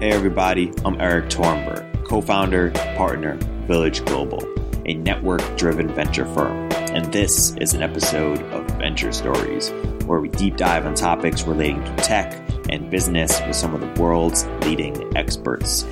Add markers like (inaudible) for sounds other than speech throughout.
Hey, everybody, I'm Erik Torenberg, co founder, partner, Village Global, a network driven venture firm. And this is an episode of Venture Stories, where we deep dive on topics relating to tech and business with some of the world's leading experts.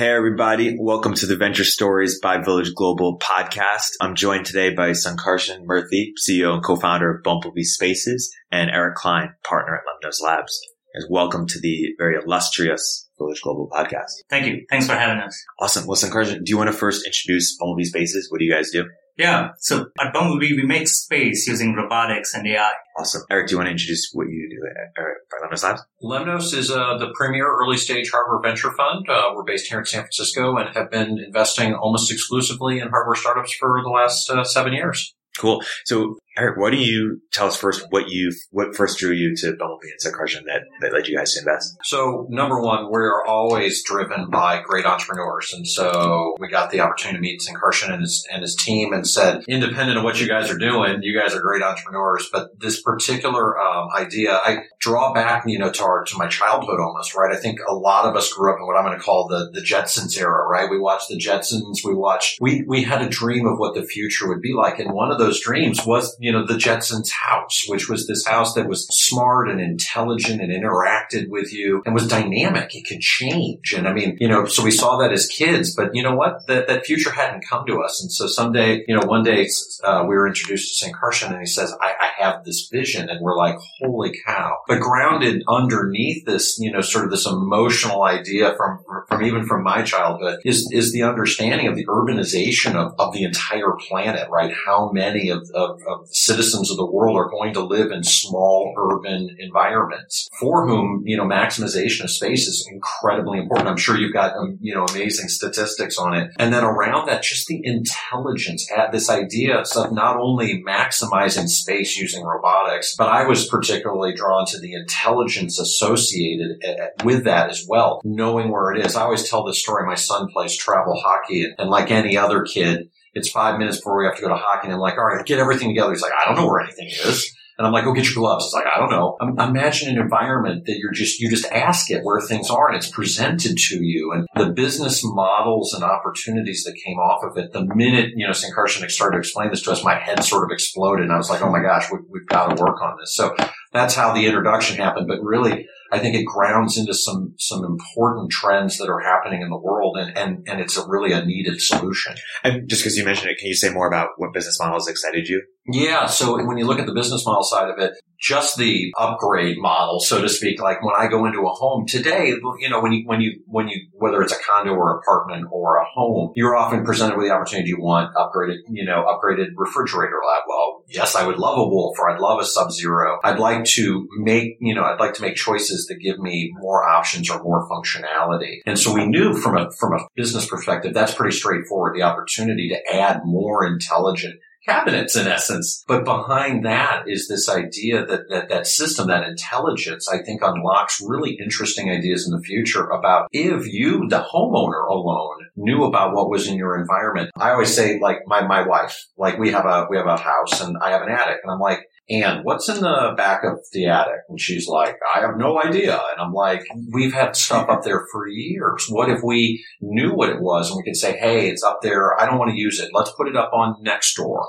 Hey, everybody. Welcome to the Venture Stories by Village Global podcast. I'm joined today by Sankarshan Murthy, CEO and co-founder of Bumblebee Spaces, and Eric Klein, partner at Lemnos Labs. And welcome to the very illustrious Village Global podcast. Thank you. Thanks for having us. Awesome. Well, Sankarshan, do you want to first introduce Bumblebee Spaces? What do you guys do? Yeah. So at Bumblebee, we make space using robotics and AI. Awesome. Eric, do you want to introduce what you do at, at Lemnos Labs? Lemnos is uh, the premier early stage hardware venture fund. Uh, we're based here in San Francisco and have been investing almost exclusively in hardware startups for the last uh, seven years. Cool. So, Eric, why don't you tell us first what you what first drew you to Bumblebee and Sankarshan that, that led you guys to invest? So, number one, we're always driven by great entrepreneurs, and so we got the opportunity to meet Sankarshan and his and his team, and said, independent of what you guys are doing, you guys are great entrepreneurs. But this particular um, idea, I draw back, you know, to our to my childhood almost, right? I think a lot of us grew up in what I'm going to call the the Jetsons era, right? We watched the Jetsons, we watched, we we had a dream of what the future would be like, and one of those dreams was, you know, the Jetsons house, which was this house that was smart and intelligent and interacted with you and was dynamic. It could change. And I mean, you know, so we saw that as kids, but you know what? That, that future hadn't come to us. And so someday, you know, one day uh, we were introduced to St. Sankarshan and he says, I, I have this vision. And we're like, holy cow. But grounded underneath this, you know, sort of this emotional idea from, from even from my childhood is, is the understanding of the urbanization of, of the entire planet, right? How many of, of, of the citizens of the world are going to live in small urban environments for whom, you know, maximization of space is incredibly important. I'm sure you've got, um, you know, amazing statistics on it. And then around that, just the intelligence at this idea of not only maximizing space using robotics, but I was particularly drawn to the intelligence associated eh, eh, with that as well, knowing where it is. I always tell this story. My son plays travel hockey and like any other kid, it's five minutes before we have to go to hockey. And I'm like, all right, get everything together. He's like, I don't know where anything is. And I'm like, go get your gloves. It's like, I don't know. imagine an environment that you're just, you just ask it where things are and it's presented to you. And the business models and opportunities that came off of it, the minute, you know, Sankarshan started to explain this to us, my head sort of exploded. And I was like, oh my gosh, we, we've got to work on this. So that's how the introduction happened. But really, I think it grounds into some some important trends that are happening in the world, and and, and it's a really a needed solution. And just because you mentioned it, can you say more about what business models excited you? Yeah. So when you look at the business model side of it, just the upgrade model, so to speak, like when I go into a home today, you know, when you, when you, when you, whether it's a condo or apartment or a home, you're often presented with the opportunity you want upgraded, you know, upgraded refrigerator. Well, yes, I would love a Wolf or I'd love a Sub-Zero. I'd like to make, you know, I'd like to make choices that give me more options or more functionality. And so we knew from a, from a business perspective, that's pretty straightforward. The opportunity to add more intelligent cabinets in essence. But behind that is this idea that, that that system, that intelligence, I think unlocks really interesting ideas in the future about if you, the homeowner alone, knew about what was in your environment. I always say like my, my wife, like we have a, we have a house and I have an attic and I'm like, and what's in the back of the attic? And she's like, I have no idea. And I'm like, we've had stuff up there for years. What if we knew what it was and we could say, Hey, it's up there. I don't want to use it. Let's put it up on Nextdoor.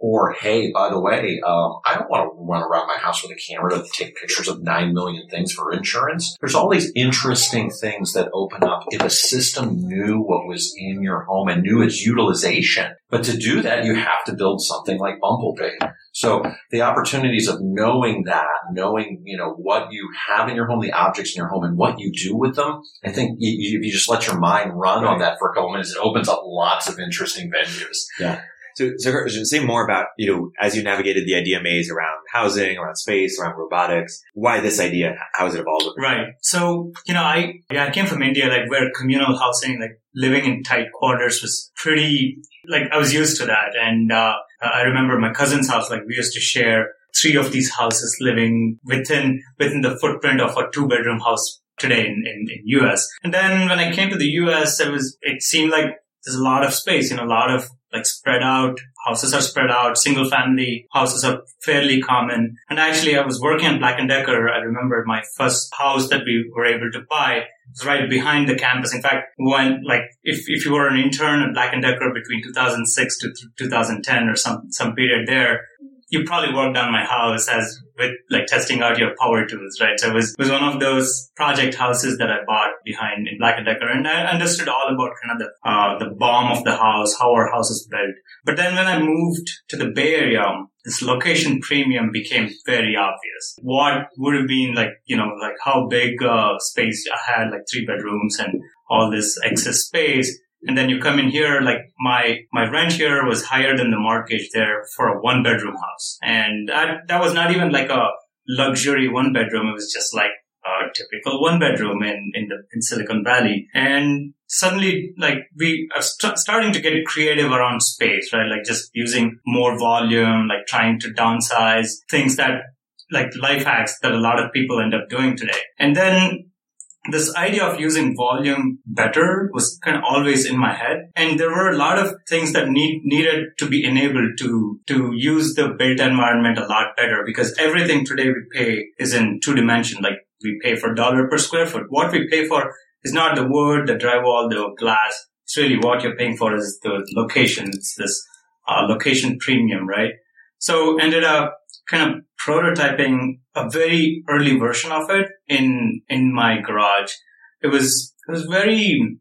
Or, hey, by the way, um, I don't want to run around my house with a camera to take pictures of 9 million things for insurance. There's all these interesting things that open up if a system knew what was in your home and knew its utilization. But to do that, you have to build something like Bumblebee. So the opportunities of knowing that, knowing, you know, what you have in your home, the objects in your home and what you do with them, I think if you just let your mind run right. on that for a couple minutes, it opens up lots of interesting venues. Yeah. So, so say more about, you know, as you navigated the idea maze around housing, around space, around robotics, why this idea? How has it evolved? Right. So, you know, I, yeah, I came from India, like where communal housing, like living in tight quarters was pretty, like I was used to that. And, uh, I remember my cousin's house, like we used to share three of these houses living within, within the footprint of a two bedroom house today in, in, in US. And then when I came to the US, it was, it seemed like there's a lot of space, know, a lot of like spread out. Houses are spread out. Single family houses are fairly common. And actually, I was working at Black and Decker. I remember my first house that we were able to buy was right behind the campus. In fact, when like if if you were an intern at Black and Decker between 2006 to 2010 or some some period there, you probably worked on my house as with like testing out your power tools, right? So it was, it was one of those project houses that I bought behind in Black and Decker and I understood all about kind of the, uh, the BOM of the house, how our house is built. But then when I moved to the Bay Area, this location premium became very obvious. What would have been like, you know, like how big uh, space I had, like three bedrooms and all this excess space and then you come in here, like my, my rent here was higher than the mortgage there for a one bedroom house. And that, that was not even like a luxury one bedroom. It was just like a typical one bedroom in, in the, in Silicon Valley. And suddenly, like we are st- starting to get creative around space, right? Like just using more volume, like trying to downsize things that like life hacks that a lot of people end up doing today. And then this idea of using volume better was kind of always in my head. And there were a lot of things that need, needed to be enabled to, to use the built environment a lot better because everything today we pay is in two dimension. Like we pay for dollar per square foot. What we pay for is not the wood, the drywall, the glass. It's really what you're paying for is the location. It's this uh, location premium, right? So ended up kind of prototyping a very early version of it in in my garage. It was it was very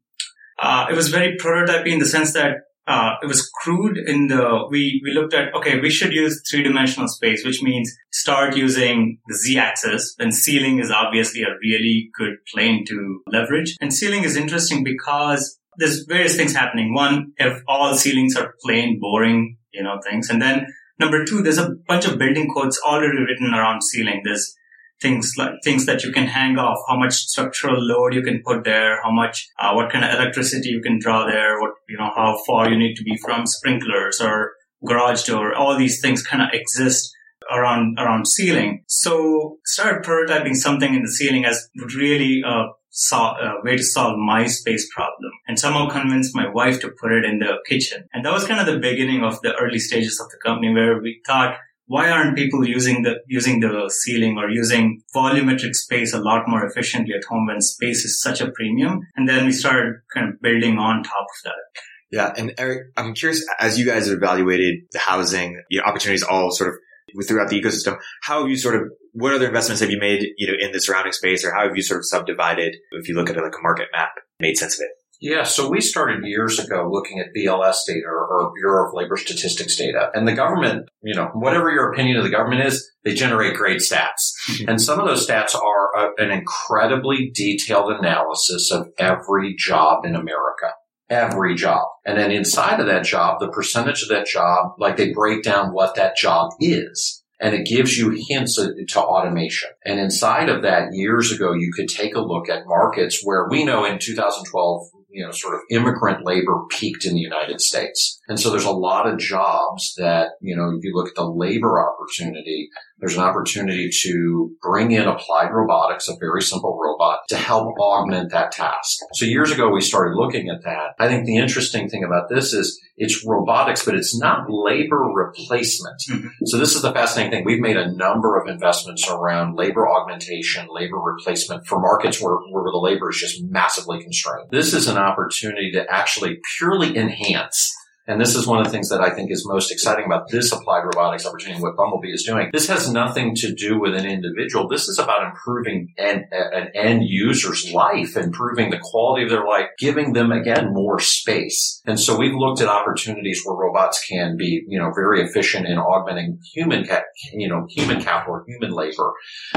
uh, it was very prototyping in the sense that uh, it was crude in the we we looked at okay we should use three dimensional space which means start using the z axis and ceiling is obviously a really good plane to leverage. And ceiling is interesting because there's various things happening. One if all ceilings are plain boring you know things. And then Number two, there's a bunch of building codes already written around ceiling. There's things like things that you can hang off, how much structural load you can put there, how much, uh, what kind of electricity you can draw there, what, you know, how far you need to be from sprinklers or garage door. All these things kind of exist around, around ceiling. So start prototyping something in the ceiling as really, uh, saw a way to solve my space problem and somehow convinced my wife to put it in the kitchen. And that was kind of the beginning of the early stages of the company where we thought, why aren't people using the using the ceiling or using volumetric space a lot more efficiently at home when space is such a premium? And then we started kind of building on top of that. Yeah, and Eric, I'm curious as you guys have evaluated the housing opportunities all sort of throughout the ecosystem. How have you sort of, what other investments have you made, you know, in the surrounding space or how have you sort of subdivided, if you look at it like a market map, made sense of it? Yeah, so we started years ago looking at BLS data or Bureau of Labor Statistics data. And the government, you know, whatever your opinion of the government is, they generate great stats. Mm-hmm. and some of those stats are a, an incredibly detailed analysis of every job in America every job. And then inside of that job, the percentage of that job, like they break down what that job is. And it gives you hints to automation. And inside of that, years ago, you could take a look at markets where we know in 2012, you know, sort of immigrant labor peaked in the United States. And so there's a lot of jobs that, you know, if you look at the labor opportunity, there's an opportunity to bring in applied robotics, a very simple robot, to help augment that task. So years ago, we started looking at that. I think the interesting thing about this is it's robotics, but it's not labor replacement. Mm-hmm. So this is the fascinating thing. We've made a number of investments around labor augmentation, labor replacement for markets where, where the labor is just massively constrained. This is an opportunity to actually purely enhance and this is one of the things that I think is most exciting about this applied robotics opportunity, what Bumblebee is doing. This has nothing to do with an individual. This is about improving an, an end user's life, improving the quality of their life, giving them again more space. And so we've looked at opportunities where robots can be, you know, very efficient in augmenting human, you know, human capital or human labor.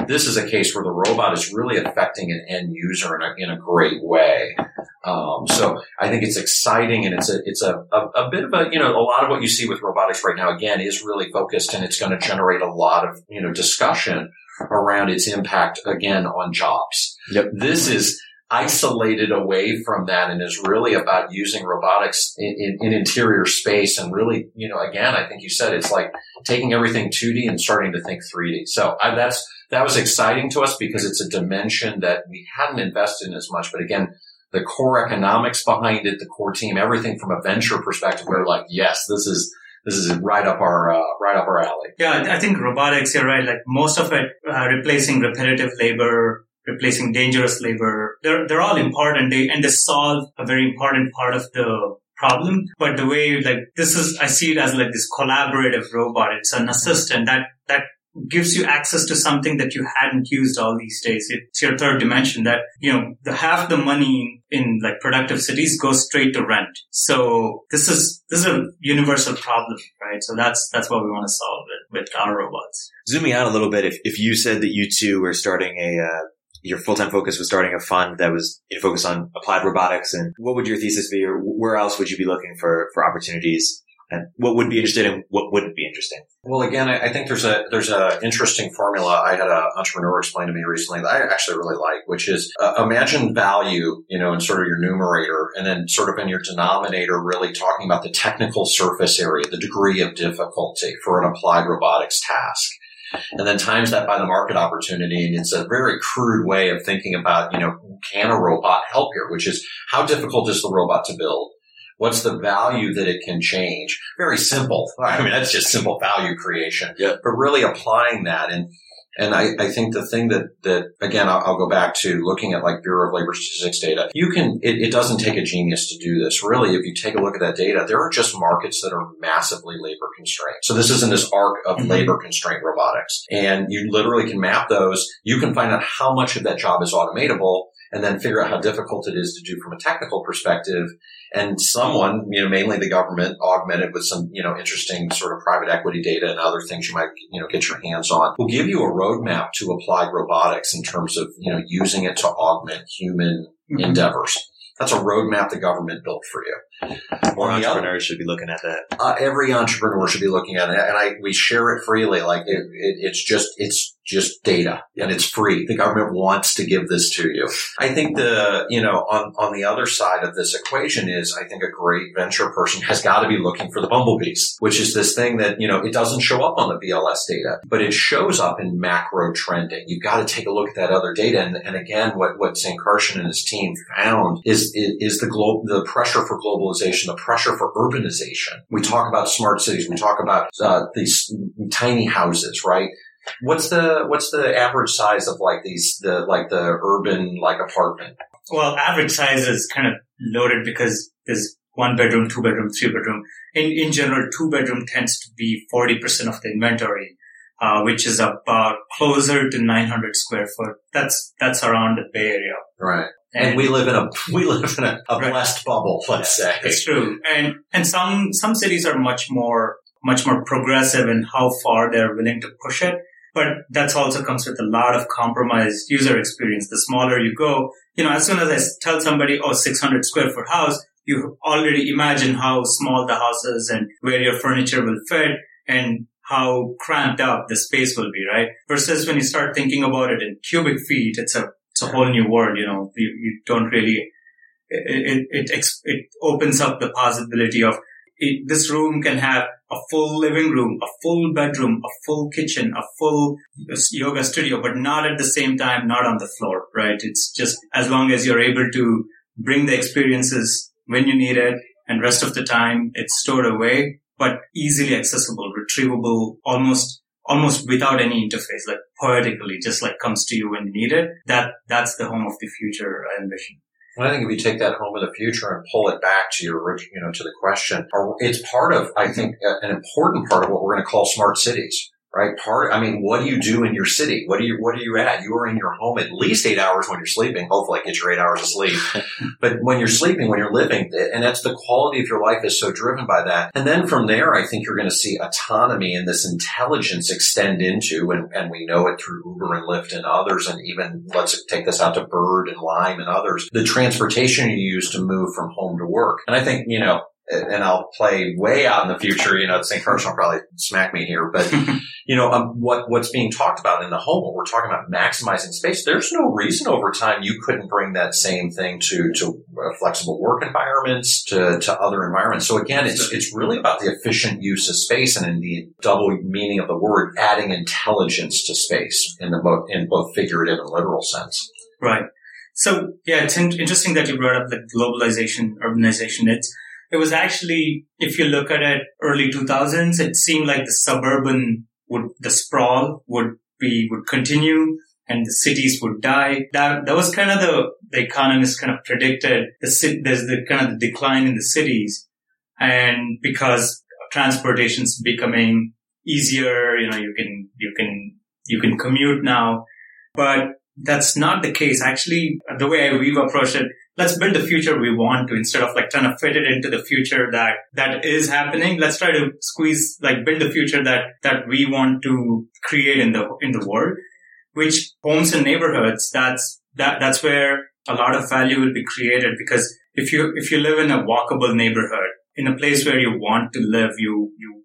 This is a case where the robot is really affecting an end user in a, in a great way. Um, so I think it's exciting and it's a, it's a, a, a, bit of a, you know, a lot of what you see with robotics right now, again, is really focused and it's going to generate a lot of, you know, discussion around its impact again on jobs. Yep. This is isolated away from that and is really about using robotics in, in, in interior space and really, you know, again, I think you said it's like taking everything 2D and starting to think 3D. So I, that's, that was exciting to us because it's a dimension that we hadn't invested in as much. But again, the core economics behind it, the core team, everything from a venture perspective, we're like, yes, this is this is right up our uh, right up our alley. Yeah, I think robotics. You're right. Like most of it, uh, replacing repetitive labor, replacing dangerous labor. They're they're all important. They and they solve a very important part of the problem. But the way like this is, I see it as like this collaborative robot. It's an assistant that that gives you access to something that you hadn't used all these days. It's your third dimension that, you know, the half the money in like productive cities goes straight to rent. So this is, this is a universal problem, right? So that's, that's what we want to solve with, with our robots. Zooming out a little bit, if, if you said that you two were starting a, uh, your full-time focus was starting a fund that was focused on applied robotics and what would your thesis be or where else would you be looking for, for opportunities and what would be interesting and what wouldn't be interesting? Well, again, I, think there's a there's a interesting formula. I had an entrepreneur explain to me recently that I actually really like, which is uh, imagine value, you know, in sort of your numerator, and then sort of in your denominator, really talking about the technical surface area, the degree of difficulty for an applied robotics task and then times that by the market opportunity. And it's a very crude way of thinking about, you know, can a robot help here, which is how difficult is the robot to build? What's the value that it can change? Very simple. (laughs) I mean, that's just simple value creation. Yeah. But really applying that and and I, I, think the thing that, that again, I'll, I'll, go back to looking at like Bureau of Labor Statistics data. You can, it, it, doesn't take a genius to do this. Really, if you take a look at that data, there are just markets that are massively labor constrained. So this isn't this arc of mm-hmm. labor constrained robotics. And you literally can map those. You can find out how much of that job is automatable and then figure out how difficult it is to do from a technical perspective and someone, you know, mainly the government augmented with some, you know, interesting sort of private equity data and other things you might, you know, get your hands on will give you a roadmap to applied robotics in terms of, you know, using it to augment human mm-hmm. endeavors. That's a roadmap the government built for you. More entrepreneurs should be looking at that. Uh, every entrepreneur should be looking at it, and I we share it freely. Like it, it, it's just it's just data and it's free. The government wants to give this to you. I think the, you know, on, on the other side of this equation is I think a great venture person has got to be looking for the bumblebees, which is this thing that, you know, it doesn't show up on the BLS data, but it shows up in macro trending. You've got to take a look at that other data. And, and again, what, what Sankarshan and his team found is, is the globe, the pressure for globalization, the pressure for urbanization. We talk about smart cities. We talk about uh, these tiny houses, right? What's the what's the average size of like these the like the urban like apartment? Well, average size is kind of loaded because there's one bedroom, two bedroom, three bedroom. In in general, two bedroom tends to be forty percent of the inventory, uh, which is about closer to nine hundred square foot. That's that's around the Bay Area, right? And, and, we live in a (laughs) we live in a, a right. blessed bubble, let's say. It's true. And and some some cities are much more much more progressive in how far they're willing to push it. But that also comes with a lot of compromised user experience. The smaller you go, you know, as soon as I tell somebody, oh, 600 square foot house, you already imagine how small the house is and where your furniture will fit and how cramped up the space will be, right? Versus when you start thinking about it in cubic feet, it's a, it's a whole new world, you know, you, you don't really, it, it, it, it opens up the possibility of it, this room can have a full living room, a full bedroom, a full kitchen, a full yoga studio, but not at the same time, not on the floor, right? It's just as long as you're able to bring the experiences when you need it and rest of the time it's stored away, but easily accessible, retrievable, almost almost without any interface, like poetically, just like comes to you when you need it. That that's the home of the future I envision. I think if you take that home in the future and pull it back to your, you know, to the question, it's part of, I think, an important part of what we're going to call smart cities right? Part, I mean, what do you do in your city? What do you, what are you at? You are in your home at least eight hours when you're sleeping. Hopefully I get your eight hours of sleep. (laughs) but when you're sleeping, when you're living, and that's the quality of your life is so driven by that. And then from there, I think you're going to see autonomy and this intelligence extend into, and, and we know it through Uber and Lyft and others. And even let's take this out to Bird and Lime and others, the transportation you use to move from home to work. And I think, you know, and I'll play way out in the future. You know, Sankarshan will probably smack me here, but (laughs) you know, um, what what's being talked about in the home when we're talking about maximizing space, there's no reason over time you couldn't bring that same thing to to uh, flexible work environments, to to other environments. So again, it's it's really about the efficient use of space, and in the double meaning of the word, adding intelligence to space in the both in both figurative and literal sense. Right. So yeah, it's in- interesting that you brought up the globalization, urbanization. It's it was actually, if you look at it, early 2000s, it seemed like the suburban would, the sprawl would be, would continue and the cities would die. That, that was kind of the, the economists kind of predicted the, there's the kind of the decline in the cities. And because transportation's becoming easier, you know, you can, you can, you can commute now, but that's not the case. Actually, the way we've approached it, let's build the future we want to instead of like trying to fit it into the future that that is happening. Let's try to squeeze like build the future that that we want to create in the in the world which homes and neighborhoods that's that that's where a lot of value will be created. Because if you if you live in a walkable neighborhood in a place where you want to live you you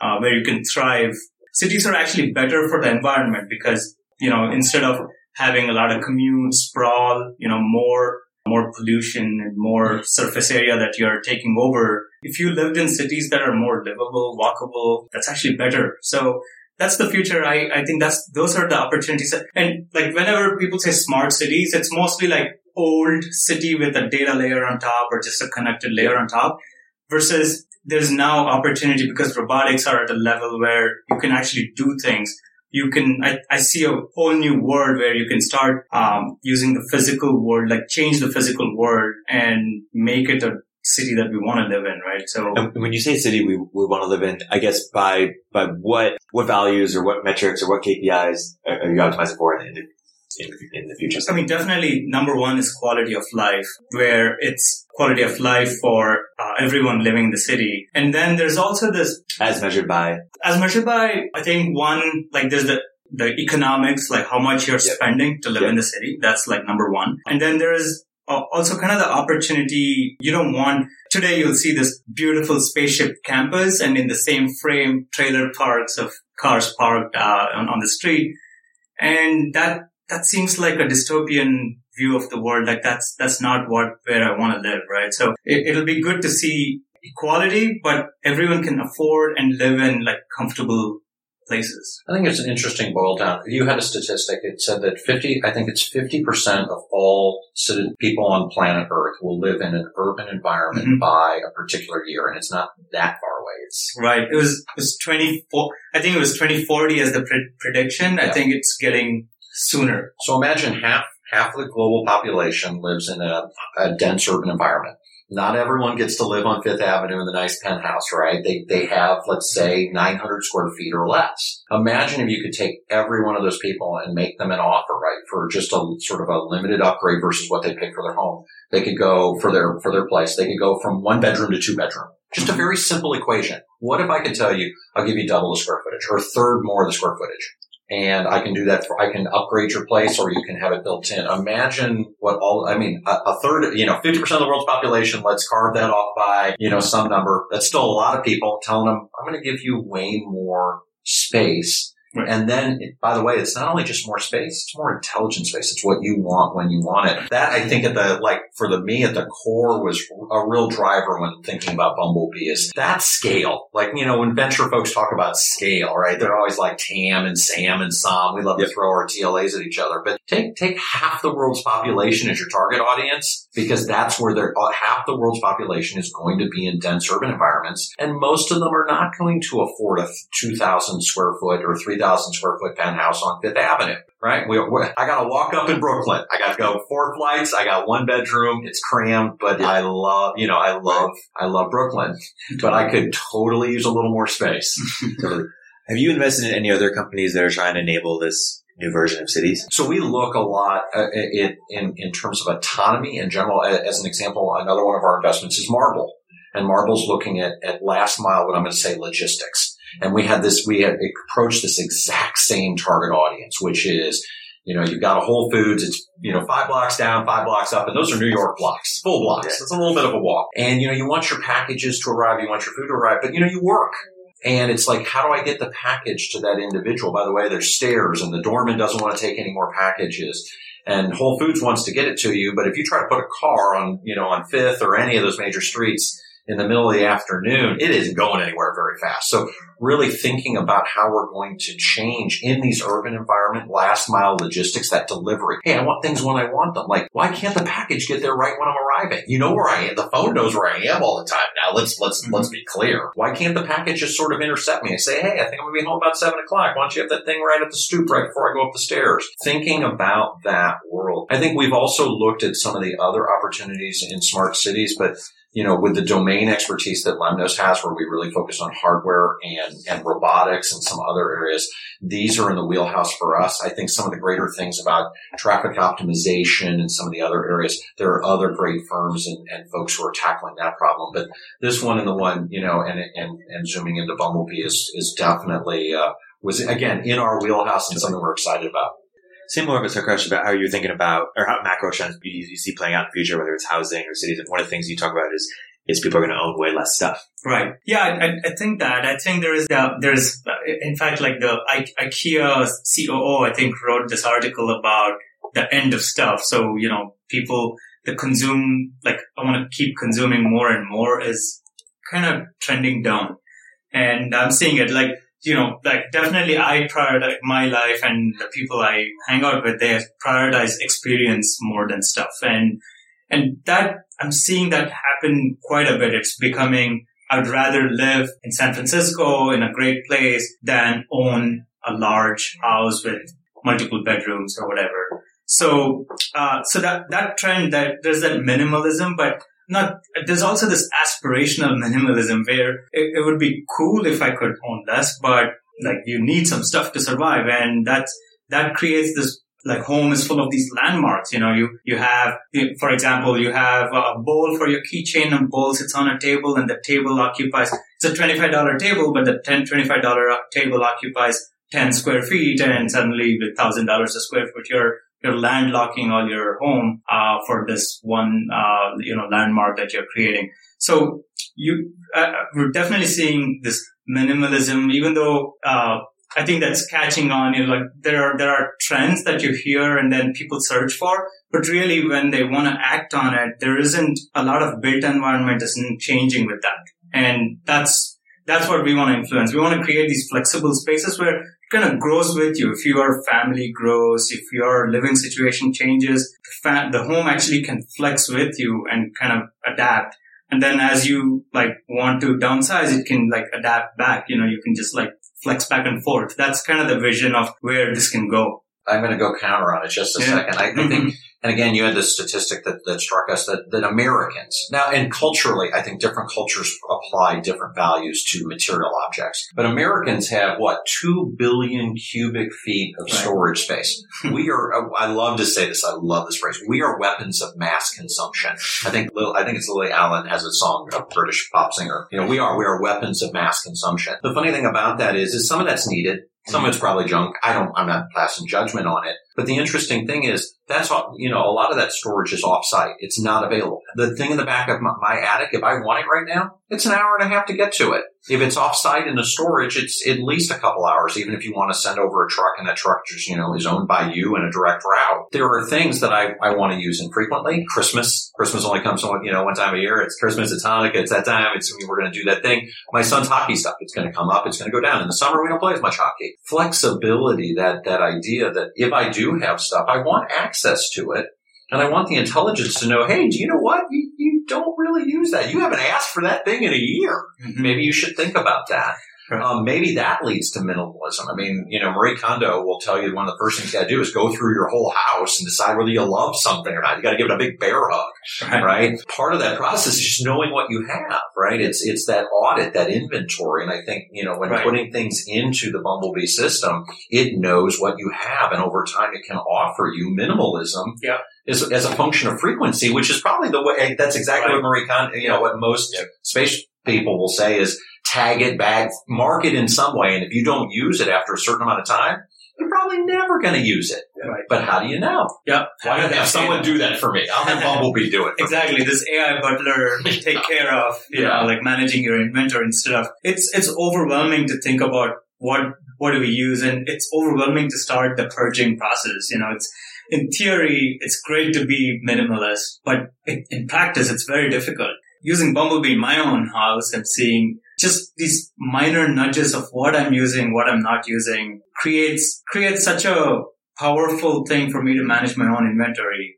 uh, where you can thrive cities are actually better for the environment because you know instead of having a lot of commute sprawl you know more more pollution and more surface area that you're taking over. If you lived in cities that are more livable, walkable, that's actually better. So that's the future. I, I think that's, those are the opportunities. And like whenever people say smart cities, it's mostly like old city with a data layer on top or just a connected layer on top versus there's now opportunity because robotics are at a level where you can actually do things you can, I, I see a whole new world where you can start um, using the physical world, like change the physical world and make it a city that we want to live in, right? So and when you say city we, we want to live in, I guess by by what what values or what metrics or what KPIs are you optimizing for in in, in the future? I mean, definitely number one is quality of life, where it's quality of life for uh, everyone living in the city. And then there's also this as measured by as measured by I think one like there's the the economics, like how much you're yep. spending to live yep. in the city. That's like number one. And then there is uh, also kind of the opportunity you don't want today you'll see this beautiful spaceship campus and in the same frame trailer parks of cars parked uh, on, on the street and that that seems like a dystopian view of the world. Like that's, that's not what, where I want to live, right? So it, it'll be good to see equality, but everyone can afford and live in like comfortable places. I think it's an interesting boil down. You had a statistic. It said that 50, I think it's 50% of all people on planet Earth will live in an urban environment mm-hmm. by a particular year. And it's not that far away. It's right. It was, it was 24, I think it was 2040 as the pre- prediction. Yeah. I think it's getting sooner. So imagine half half of the global population lives in a, a, dense urban environment. Not everyone gets to live on Fifth Avenue in the nice penthouse, right? They, they have, let's say, 900 square feet or less. Imagine if you could take every one of those people and make them an offer, right, for just a sort of a limited upgrade versus what they pay for their home. They could go for their, for their place. They could go from one bedroom to two bedroom. Just a very simple equation. What if I could tell you, I'll give you double the square footage or a third more of the square footage? And I can do that for, I can upgrade your place or you can have it built in. Imagine what all, I mean, a, a third, you know, 50% of the world's population, let's carve that off by, you know, some number. That's still a lot of people telling them, I'm going to give you way more space Right. And then, by the way, it's not only just more space, it's more intelligent space. It's what you want when you want it. That I think at the, like, for the me at the core was a real driver when thinking about Bumblebee is that scale. Like, you know, when venture folks talk about scale, right? They're always like TAM and SAM and SOM. We love yep. to throw our TLAs at each other, but take, take half the world's population as your target audience because that's where they're, uh, half the world's population is going to be in dense urban environments. And most of them are not going to afford a 2,000 square foot or 3,000 2,000 square foot penthouse on Fifth Avenue, right? We, I got to walk up in Brooklyn. I got to go four flights. I got one bedroom. It's crammed, but I love, you know, I love, I love Brooklyn, but I could totally use a little more space. (laughs) Have you invested in any other companies that are trying to enable this new version of cities? So we look a lot uh, in, in, in terms of autonomy in general. As an example, another one of our investments is Marble. And Marble's looking at, at last mile, what I'm going to say logistics. And we had this, we had approached this exact same target audience, which is, you know, you've got a Whole Foods, it's, you know, five blocks down, five blocks up, and those are New York blocks, full blocks. It's a little bit of a walk. And, you know, you want your packages to arrive, you want your food to arrive, but, you know, you work. And it's like, how do I get the package to that individual? By the way, there's stairs and the doorman doesn't want to take any more packages and Whole Foods wants to get it to you. But if you try to put a car on, you know, on Fifth or any of those major streets, in the middle of the afternoon, it isn't going anywhere very fast. So really thinking about how we're going to change in these urban environment, last mile logistics, that delivery. Hey, I want things when I want them. Like, why can't the package get there right when I'm arriving? You know where I am. The phone knows where I am all the time. Now let's, let's, mm-hmm. let's be clear. Why can't the package just sort of intercept me and say, Hey, I think I'm going to be home about seven o'clock. Why don't you have that thing right at the stoop right before I go up the stairs? Thinking about that world. I think we've also looked at some of the other opportunities in smart cities, but you know, with the domain expertise that Lemnos has, where we really focus on hardware and, and robotics and some other areas, these are in the wheelhouse for us. I think some of the greater things about traffic optimization and some of the other areas, there are other great firms and, and folks who are tackling that problem. But this one and the one, you know, and, and, and zooming into Bumblebee is, is definitely, uh, was again in our wheelhouse and something we're excited about. Similar with a question about how you're thinking about or how macro trends you, you see playing out in the future, whether it's housing or cities. And one of the things you talk about is is people are going to own way less stuff. Right. Yeah, I, I think that. I think there is, uh, there's, uh, in fact, like the I- IKEA COO, I think wrote this article about the end of stuff. So, you know, people, the consume, like, I want to keep consuming more and more is kind of trending down. And I'm seeing it like, you know, like definitely I prioritize my life and the people I hang out with, they prioritize experience more than stuff. And, and that I'm seeing that happen quite a bit. It's becoming, I'd rather live in San Francisco in a great place than own a large house with multiple bedrooms or whatever. So, uh, so that, that trend that there's that minimalism, but not, there's also this aspirational minimalism where it, it would be cool if I could own less, but like you need some stuff to survive. And that's, that creates this like home is full of these landmarks. You know, you, you have, for example, you have a bowl for your keychain and bowl sits on a table and the table occupies, it's a $25 table, but the $10, $25 table occupies 10 square feet and suddenly with $1,000 a square foot, you're you're landlocking all your home uh, for this one uh, you know landmark that you're creating. So you uh, we're definitely seeing this minimalism, even though uh, I think that's catching on. You know, like there are there are trends that you hear and then people search for, but really when they want to act on it, there isn't a lot of built environment isn't changing with that, and that's that's what we want to influence. We want to create these flexible spaces where kind of grows with you. If your family grows, if your living situation changes, the, fa- the home actually can flex with you and kind of adapt. And then as you like want to downsize, it can like adapt back. You know, you can just like flex back and forth. That's kind of the vision of where this can go. I'm going to go counter on it just a yeah. second. I, I think mm-hmm. And again, you had this statistic that, that struck us that, that Americans now, and culturally, I think different cultures apply different values to material objects. But Americans have what two billion cubic feet of storage space. (laughs) we are. Uh, I love to say this. I love this phrase. We are weapons of mass consumption. I think. I think it's Lily Allen has a song, a British pop singer. You know, we are. We are weapons of mass consumption. The funny thing about that is, is some of that's needed. Some of it's probably junk. I don't, I'm not passing judgment on it. But the interesting thing is that's all, you know, a lot of that storage is offsite. It's not available. The thing in the back of my, my, attic, if I want it right now, it's an hour and a half to get to it. If it's offsite in the storage, it's at least a couple hours, even if you want to send over a truck and that truck just, you know, is owned by you in a direct route. There are things that I, I want to use infrequently. Christmas. Christmas only comes one, you know, one time a year. It's Christmas, it's Hanukkah, it's that time. It's, we're going to do that thing. My son's hockey stuff. It's going to come up. It's going to go down. In the summer, we don't play as much hockey. Flexibility, that, that idea that if I do have stuff, I want access to it. And I want the intelligence to know, hey, do you know what? You, you don't really use that. You haven't asked for that thing in a year. Mm-hmm. Maybe you should think about that. Right. Um, maybe that leads to minimalism. I mean, you know, Marie Kondo will tell you one of the first things you got to do is go through your whole house and decide whether you love something or not. You got to give it a big bear hug, right. right? Part of that process is just knowing what you have, right? It's it's that audit, that inventory, and I think you know when right. putting things into the Bumblebee system, it knows what you have, and over time, it can offer you minimalism. Yeah. As, as a function of frequency, which is probably the way, that's exactly what Marie Kondo, you know, what most space people will say is tag it, bag, mark it in some way. And if you don't use it after a certain amount of time, you're probably never going to use it. Right. But how do you know? Yeah. Why don't have someone do that for me? I'll have Bumblebee do it. (laughs) exactly. Me. This AI butler (laughs) take care of, you yeah. know, like managing your inventory instead of, it's, it's overwhelming to think about what, what do we use? And it's overwhelming to start the purging process. You know, it's, in theory, it's great to be minimalist, but in practice, it's very difficult using Bumblebee in my own house and seeing just these minor nudges of what I'm using, what I'm not using creates, creates such a powerful thing for me to manage my own inventory.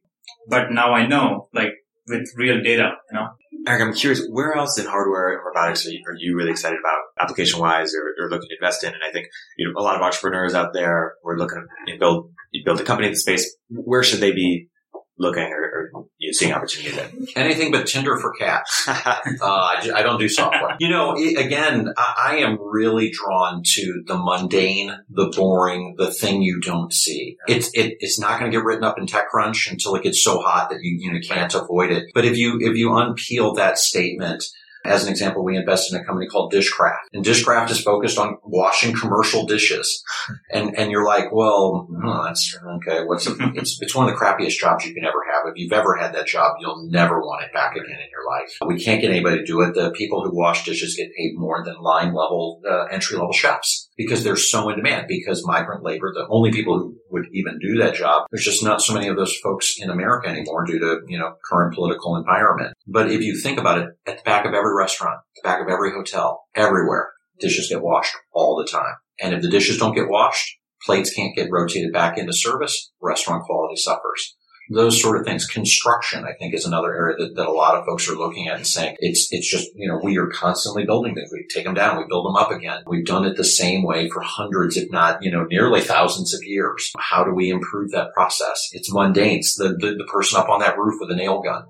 But now I know, like with real data, you know? Eric, I'm curious, where else in hardware and robotics are you, are you really excited about application wise or, or, looking to invest in? And I think, you know, a lot of entrepreneurs out there were looking to build, build a company in the space. Where should they be looking or, or you know, seeing opportunities in? (laughs) Anything but Tinder for cats. (laughs) uh, I, I, don't do software. you know, it, again, I, I, am really drawn to the mundane, the boring, the thing you don't see. It's it, it's not going to get written up in TechCrunch until it gets so hot that you you know can't avoid it. But if you if you unpeel that statement as an example, we invest in a company called Dishcraft and Dishcraft is focused on washing commercial dishes. And, and you're like, well, oh, that's okay. What's, a, (laughs) it's, it's one of the crappiest jobs you can ever have. If you've ever had that job, you'll never want it back again in your life. We can't get anybody to do it. The people who wash dishes get paid more than line level, uh, entry level chefs because they're so in demand because migrant labor, the only people who would even do that job, there's just not so many of those folks in America anymore due to, you know, current political environment. But if you think about it, at the back of every restaurant, the back of every hotel, everywhere, dishes get washed all the time. And if the dishes don't get washed, plates can't get rotated back into service, restaurant quality suffers those sort of things. Construction, I think, is another area that, that a lot of folks are looking at and saying it's it's just you know we are constantly building things. We take them down, we build them up again. We've done it the same way for hundreds, if not you know nearly thousands of years. How do we improve that process? It's mundane. It's the, the, the person up on that roof with a nail gun.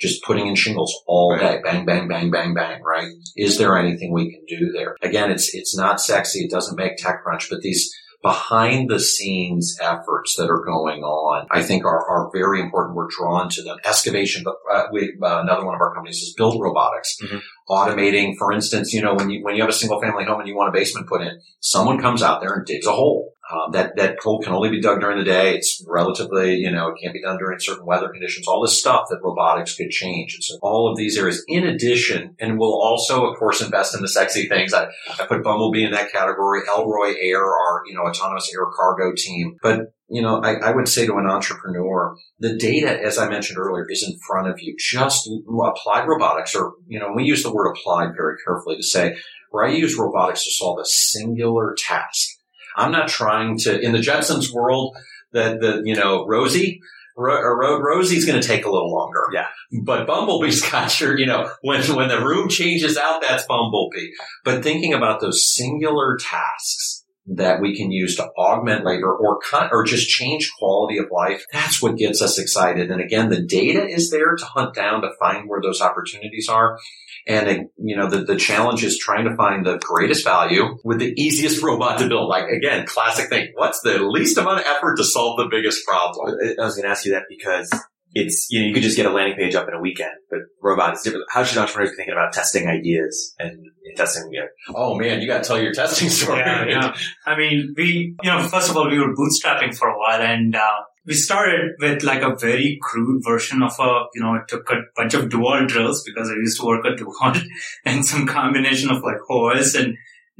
Just putting in shingles all day, bang, bang, bang, bang, bang, right? Is there anything we can do there? Again, it's, it's not sexy. It doesn't make TechCrunch, but these, behind the scenes efforts that are going on, I think are, are very important. We're drawn to them. Excavation, but uh, we, uh, another one of our companies is Built Robotics. Mm-hmm. Automating, for instance, you know, when you, when you have a single family home and you want a basement put in, someone comes out there and digs a hole. Um, that that hole can only be dug during the day. It's relatively, you know, it can't be done during certain weather conditions. All this stuff that robotics could change. And so all of these areas, in addition, and we'll also, of course, invest in the sexy things. I, I put Bumblebee in that category. Elroy Air, our you know autonomous air cargo team. But you know, I, I, would say to an entrepreneur, the data, as I mentioned earlier, is in front of you. Just applied robotics, or, you know, we use the word applied very carefully to say, where I use robotics to solve a singular task. I'm not trying to, in the Jetsons world, that, the, you know, Rosie, Ro- Ro- Rosie's going to take a little longer. Yeah. But Bumblebee's (laughs) got your, you know, when, when the room changes out, that's Bumblebee. But thinking about those singular tasks that we can use to augment labor or cut or just change quality of life. That's what gets us excited. And again, the data is there to hunt down to find where those opportunities are. And, you know, the, the challenge is trying to find the greatest value with the easiest robot to build. Like, again, classic thing. What's the least amount of effort to solve the biggest problem? I was going to ask you that because it's, you know, you could just get a landing page up in a weekend, but robot is different. How should entrepreneurs be thinking about testing ideas and testing, you know? Oh man, you got to tell your testing story. Yeah, yeah. I mean, we, you know, first of all, we were bootstrapping for a while and, uh, we started with like a very crude version of a, you know, it took a bunch of DeWalt drills because I used to work at (laughs) DeWalt and some combination of like holes and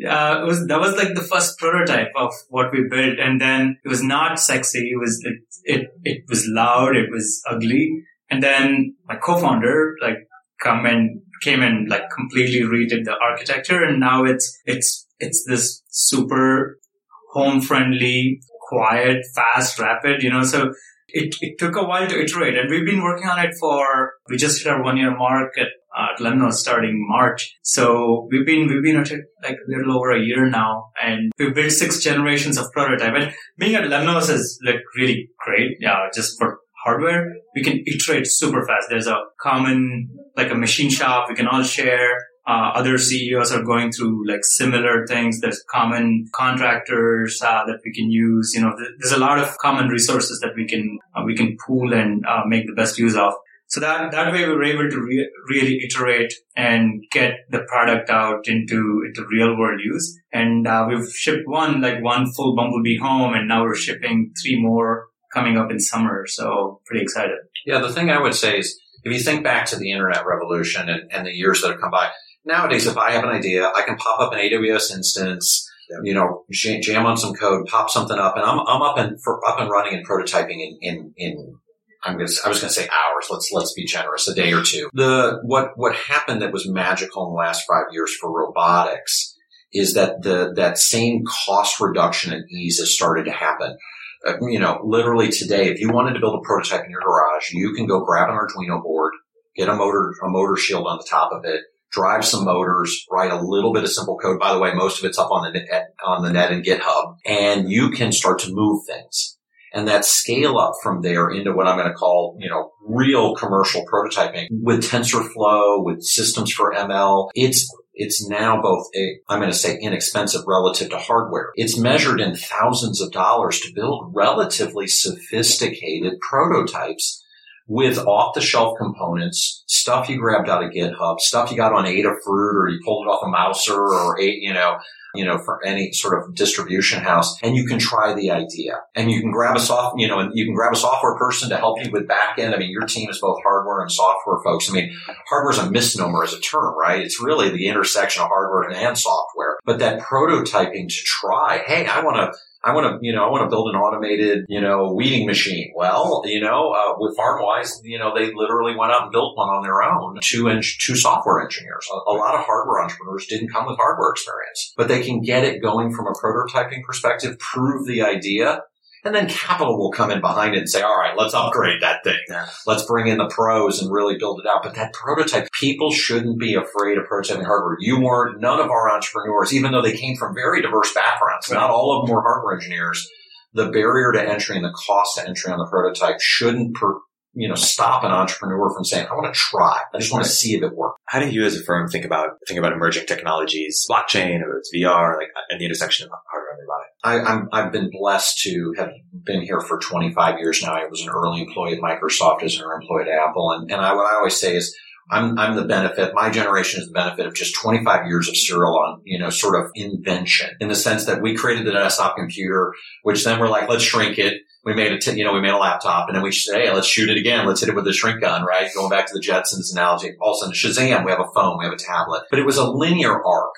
uh, it was that was like the first prototype of what we built, and then it was not sexy. It was it it, it was loud. It was ugly. And then my co-founder like come and came and like completely redid the architecture, and now it's it's it's this super home friendly, quiet, fast, rapid. You know, so it, it took a while to iterate and we've been working on it for, we just hit our one year mark at, uh, at Lemnos starting March. So we've been, we've been at it like a little over a year now and we've built six generations of prototype and being at Lemnos is like really great. Yeah. Just for hardware, we can iterate super fast. There's a common, like a machine shop we can all share uh, other CEOs are going through like similar things. There's common contractors uh, that we can use. You know, th- there's a lot of common resources that we can uh, we can pool and uh, make the best use of. So that that way we were able to re- really iterate and get the product out into into real world use. And uh, we've shipped one like one full Bumblebee home, and now we're shipping three more coming up in summer. So pretty excited. Yeah, the thing I would say is if you think back to the internet revolution and, and the years that have come by, nowadays, if I have an idea, I can pop up an AWS instance, you know, jam on some code, pop something up, and I'm, I'm up and for, up and running and prototyping in, in, in I'm gonna, I was going to say hours. Let's let's be generous, a day or two. The what what happened that was magical in the last five years for robotics is that the that same cost reduction and ease has started to happen. Uh, you know, literally today, if you wanted to build a prototype in your garage, you can go grab an Arduino board, get a motor a motor shield on the top of it, drive some motors, write a little bit of simple code. By the way, most of it's up on the net, on the net in GitHub, and you can start to move things and that scale up from there into what I'm going to call, you know, real commercial prototyping with TensorFlow, with systems for ML. It's it's now both a, I'm going to say inexpensive relative to hardware. It's measured in thousands of dollars to build relatively sophisticated prototypes with off the shelf components, stuff you grabbed out of GitHub, stuff you got on Adafruit or you pulled it off a Mouser or a, you know, you know, for any sort of distribution house and you can try the idea and you can grab a soft, you know, and you can grab a software person to help you with back end. I mean, your team is both hardware and software folks. I mean, hardware is a misnomer as a term, right? It's really the intersection of hardware and software, but that prototyping to try, Hey, I want to, I want to, you know, I want to build an automated, you know, weeding machine. Well, you know, uh, with FarmWise, you know, they literally went out and built one on their own. Two and two software engineers. A, a, lot of hardware entrepreneurs didn't come with hardware experience, but they can get it going from a prototyping perspective, prove the idea, and then capital will come in behind it and say, all right, let's upgrade that thing. Yeah. Let's bring in the pros and really build it out. But that prototype, people shouldn't be afraid of prototyping hardware. You weren't, none of our entrepreneurs, even though they came from very diverse backgrounds, not all of them were hardware engineers. The barrier to entry and the cost to entry on the prototype shouldn't per, you know, stop an entrepreneur from saying, I want to try. I just want to see if it works. How do you as a firm think about, think about emerging technologies, blockchain, or it's VR, like uh, at the intersection of hardware and robotics? I, I'm, I've been blessed to have been here for 25 years now. I was an early employee at Microsoft as an early employee at Apple. And, and I, what I always say is, I'm, I'm the benefit, my generation is the benefit of just 25 years of serial on, you know, sort of invention in the sense that we created the desktop computer, which then we're like, let's shrink it. We made a, t- you know, we made a laptop and then we say, hey, let's shoot it again. Let's hit it with a shrink gun, right? Going back to the Jetsons analogy. All of a sudden, Shazam, we have a phone, we have a tablet, but it was a linear arc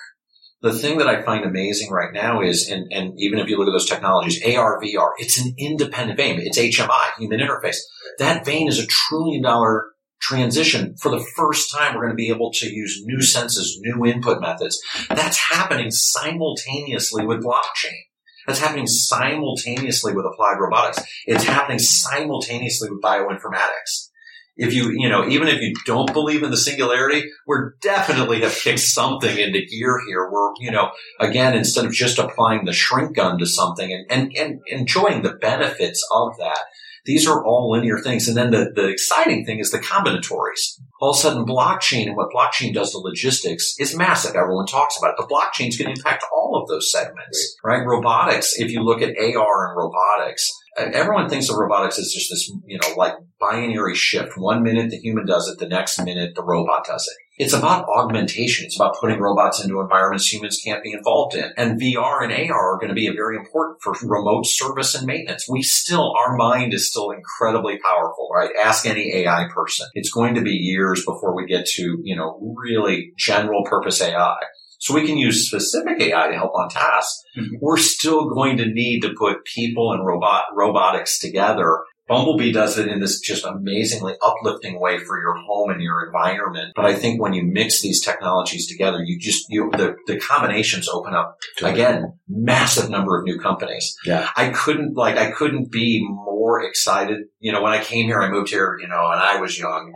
the thing that I find amazing right now is, and, and even if you look at those technologies, AR, VR, it's an independent vein. It's HMI, human interface. That vein is a trillion dollar transition. For the first time, we're going to be able to use new senses, new input methods. That's happening simultaneously with blockchain. That's happening simultaneously with applied robotics. It's happening simultaneously with bioinformatics if you, you know, even if you don't believe in the singularity, we're definitely have kicked something into gear here. We're, you know, again, instead of just applying the shrink gun to something and, and, and enjoying the benefits of that, these are all linear things. And then the, the exciting thing is the combinatorics. All of a sudden, blockchain and what blockchain does to logistics is massive. Everyone talks about it. The blockchain is going to impact all of those segments, right? Robotics, if you look at AR and robotics, everyone thinks of robotics as just this, you know, like binary shift. One minute the human does it, the next minute the robot does it. It's about augmentation. It's about putting robots into environments humans can't be involved in. And VR and AR are going to be very important for remote service and maintenance. We still, our mind is still incredibly powerful, right? Ask any AI person. It's going to be years before we get to, you know, really general purpose AI. So we can use specific AI to help on tasks. Mm-hmm. We're still going to need to put people and robot robotics together. Bumblebee does it in this just amazingly uplifting way for your home and your environment. But I think when you mix these technologies together, you just, you, the, the combinations open up again, massive number of new companies. Yeah. I couldn't like, I couldn't be more excited. You know, when I came here, I moved here, you know, and I was young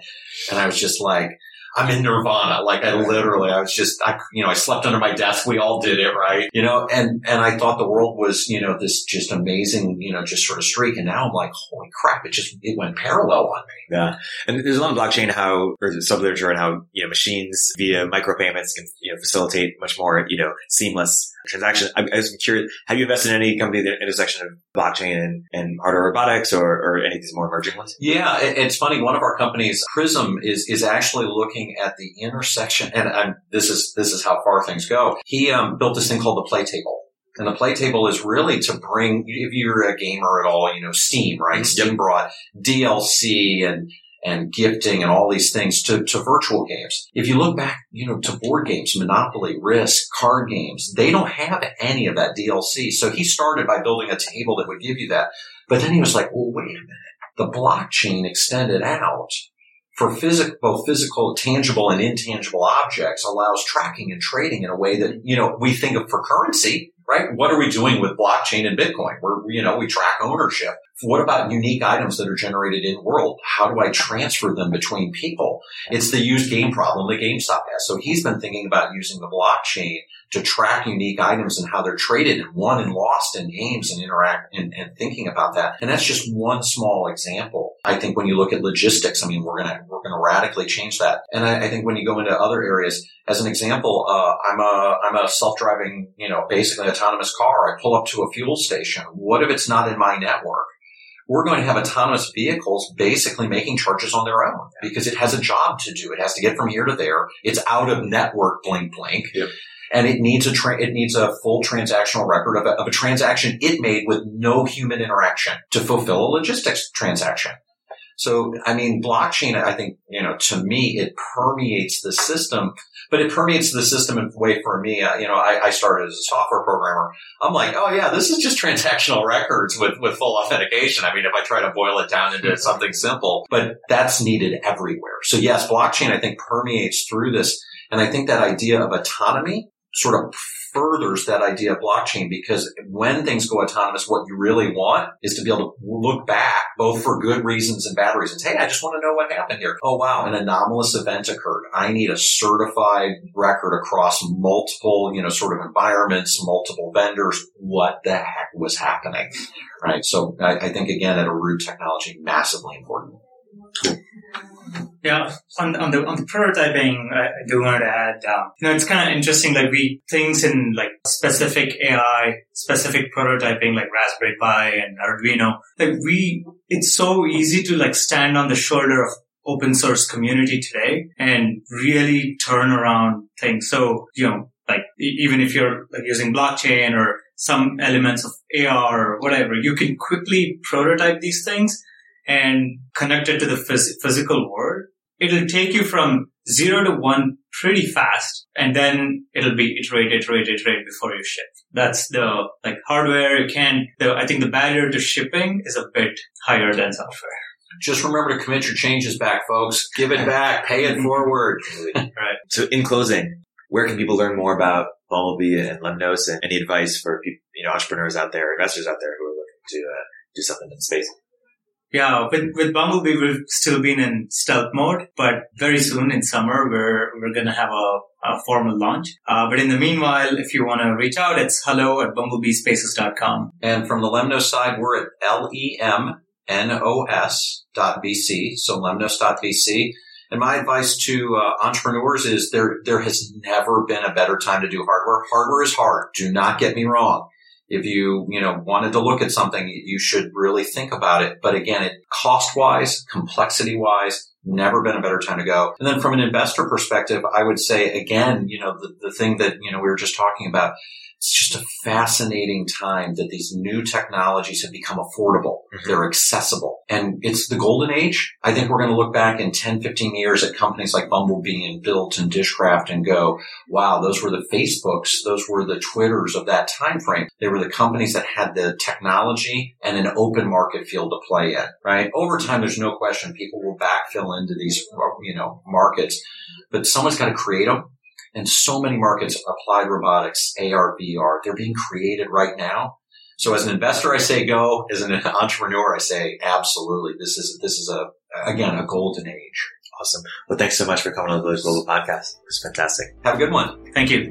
and I was just like, I'm in nirvana. Like I literally, I was just, I, you know, I slept under my desk. We all did it, right? You know, and, and I thought the world was, you know, this just amazing, you know, just sort of streak. And now I'm like, holy crap, it just, it went parallel on me. Yeah. And there's a lot of blockchain how, or sub literature on how, you know, machines via micropayments can, you know, facilitate much more, you know, seamless transaction. I, I was curious, have you invested in any company the intersection of blockchain and, and hardware robotics or, or any of these more emerging ones? Yeah, it, it's funny. One of our companies, Prism, is is actually looking at the intersection, and I'm, this is this is how far things go. He um, built this thing called the Play Table. And the play table is really to bring, if you're a gamer at all, you know, Steam, right? Steam yep. brought DLC and and gifting and all these things to, to virtual games. If you look back, you know, to board games, Monopoly, Risk, card games, they don't have any of that DLC. So he started by building a table that would give you that. But then he was like, well, wait a minute. The blockchain extended out for physic, both physical, tangible and intangible objects allows tracking and trading in a way that, you know, we think of for currency, right? What are we doing with blockchain and Bitcoin? We're, you know, we track ownership. What about unique items that are generated in world? How do I transfer them between people? It's the used game problem that GameStop has. So he's been thinking about using the blockchain to track unique items and how they're traded and won and lost in games and interact and, and thinking about that. And that's just one small example. I think when you look at logistics, I mean, we're going to, we're going to radically change that. And I, I, think when you go into other areas, as an example, uh, I'm a, I'm a self-driving, you know, basically autonomous car. I pull up to a fuel station. What if it's not in my network? We're going to have autonomous vehicles basically making charges on their own because it has a job to do. It has to get from here to there. It's out of network blink blink. Yep and it needs a tra- it needs a full transactional record of a, of a transaction it made with no human interaction to fulfill a logistics transaction. So, I mean, blockchain, I think, you know, to me, it permeates the system, but it permeates the system in a way for me. Uh, you know, I, I, started as a software programmer. I'm like, oh yeah, this is just transactional records with, with full authentication. I mean, if I try to boil it down into something simple, but that's needed everywhere. So yes, blockchain, I think permeates through this. And I think that idea of autonomy sort of furthers that idea of blockchain because when things go autonomous, what you really want is to be able to look back both for good reasons and bad reasons. Hey, I just want to know what happened here. Oh wow, an anomalous event occurred. I need a certified record across multiple, you know, sort of environments, multiple vendors. What the heck was happening? Right. So I, I think again, at a root technology, massively important. Yeah, on, on the on the prototyping, I, I do want to add. Uh, you know, it's kind of interesting. Like we things in like specific AI, specific prototyping, like Raspberry Pi and Arduino. Like we, it's so easy to like stand on the shoulder of open source community today and really turn around things. So you know, like even if you're like using blockchain or some elements of AR or whatever, you can quickly prototype these things and connect it to the phys- physical world, it'll take you from zero to one pretty fast. And then it'll be iterate, iterate, iterate before you ship. That's the like hardware. You can, the, I think the barrier to shipping is a bit higher than software. Just remember to commit your changes back, folks. Give it back. (laughs) Pay it forward. right. So in closing, where can people learn more about Bumblebee and Lemnos and any advice for people, you know, entrepreneurs out there, investors out there who are looking to uh, do something in space? Yeah, with, with Bumblebee, we've still been in stealth mode, but very soon in summer, we're, we're going to have a, a, formal launch. Uh, but in the meanwhile, if you want to reach out, it's hello at bumblebeespaces.com. And from the Lemnos side, we're at L-E-M-N-O-S dot VC. So lemnos dot VC. And my advice to uh, entrepreneurs is there, there has never been a better time to do hardware. Hardware is hard. Do not get me wrong if you, you know, wanted to look at something, you should really think about it. But again, it cost wise, complexity wise, never been a better time to go. And then from an investor perspective, I would say again, you know, the, the thing that, you know, we were just talking about, it's just a fascinating time that these new technologies have become affordable. Mm-hmm. They're accessible and it's the golden age. I think we're going to look back in 10, 15 years at companies like Bumblebee and Built and Dishcraft and go, wow, those were the Facebooks. Those were the Twitters of that time frame. They were the companies that had the technology and an open market field to play in, right? Over time, there's no question people will backfill into these, you know, markets, but someone's got to create them and so many markets, applied robotics, AR, VR, they're being created right now. So as an investor, I say go. As an (laughs) entrepreneur, I say absolutely. This is, this is a, again, a golden age. Awesome. Well, thanks so much for coming on the Global Podcast. It was fantastic. Have a good one. Thank you.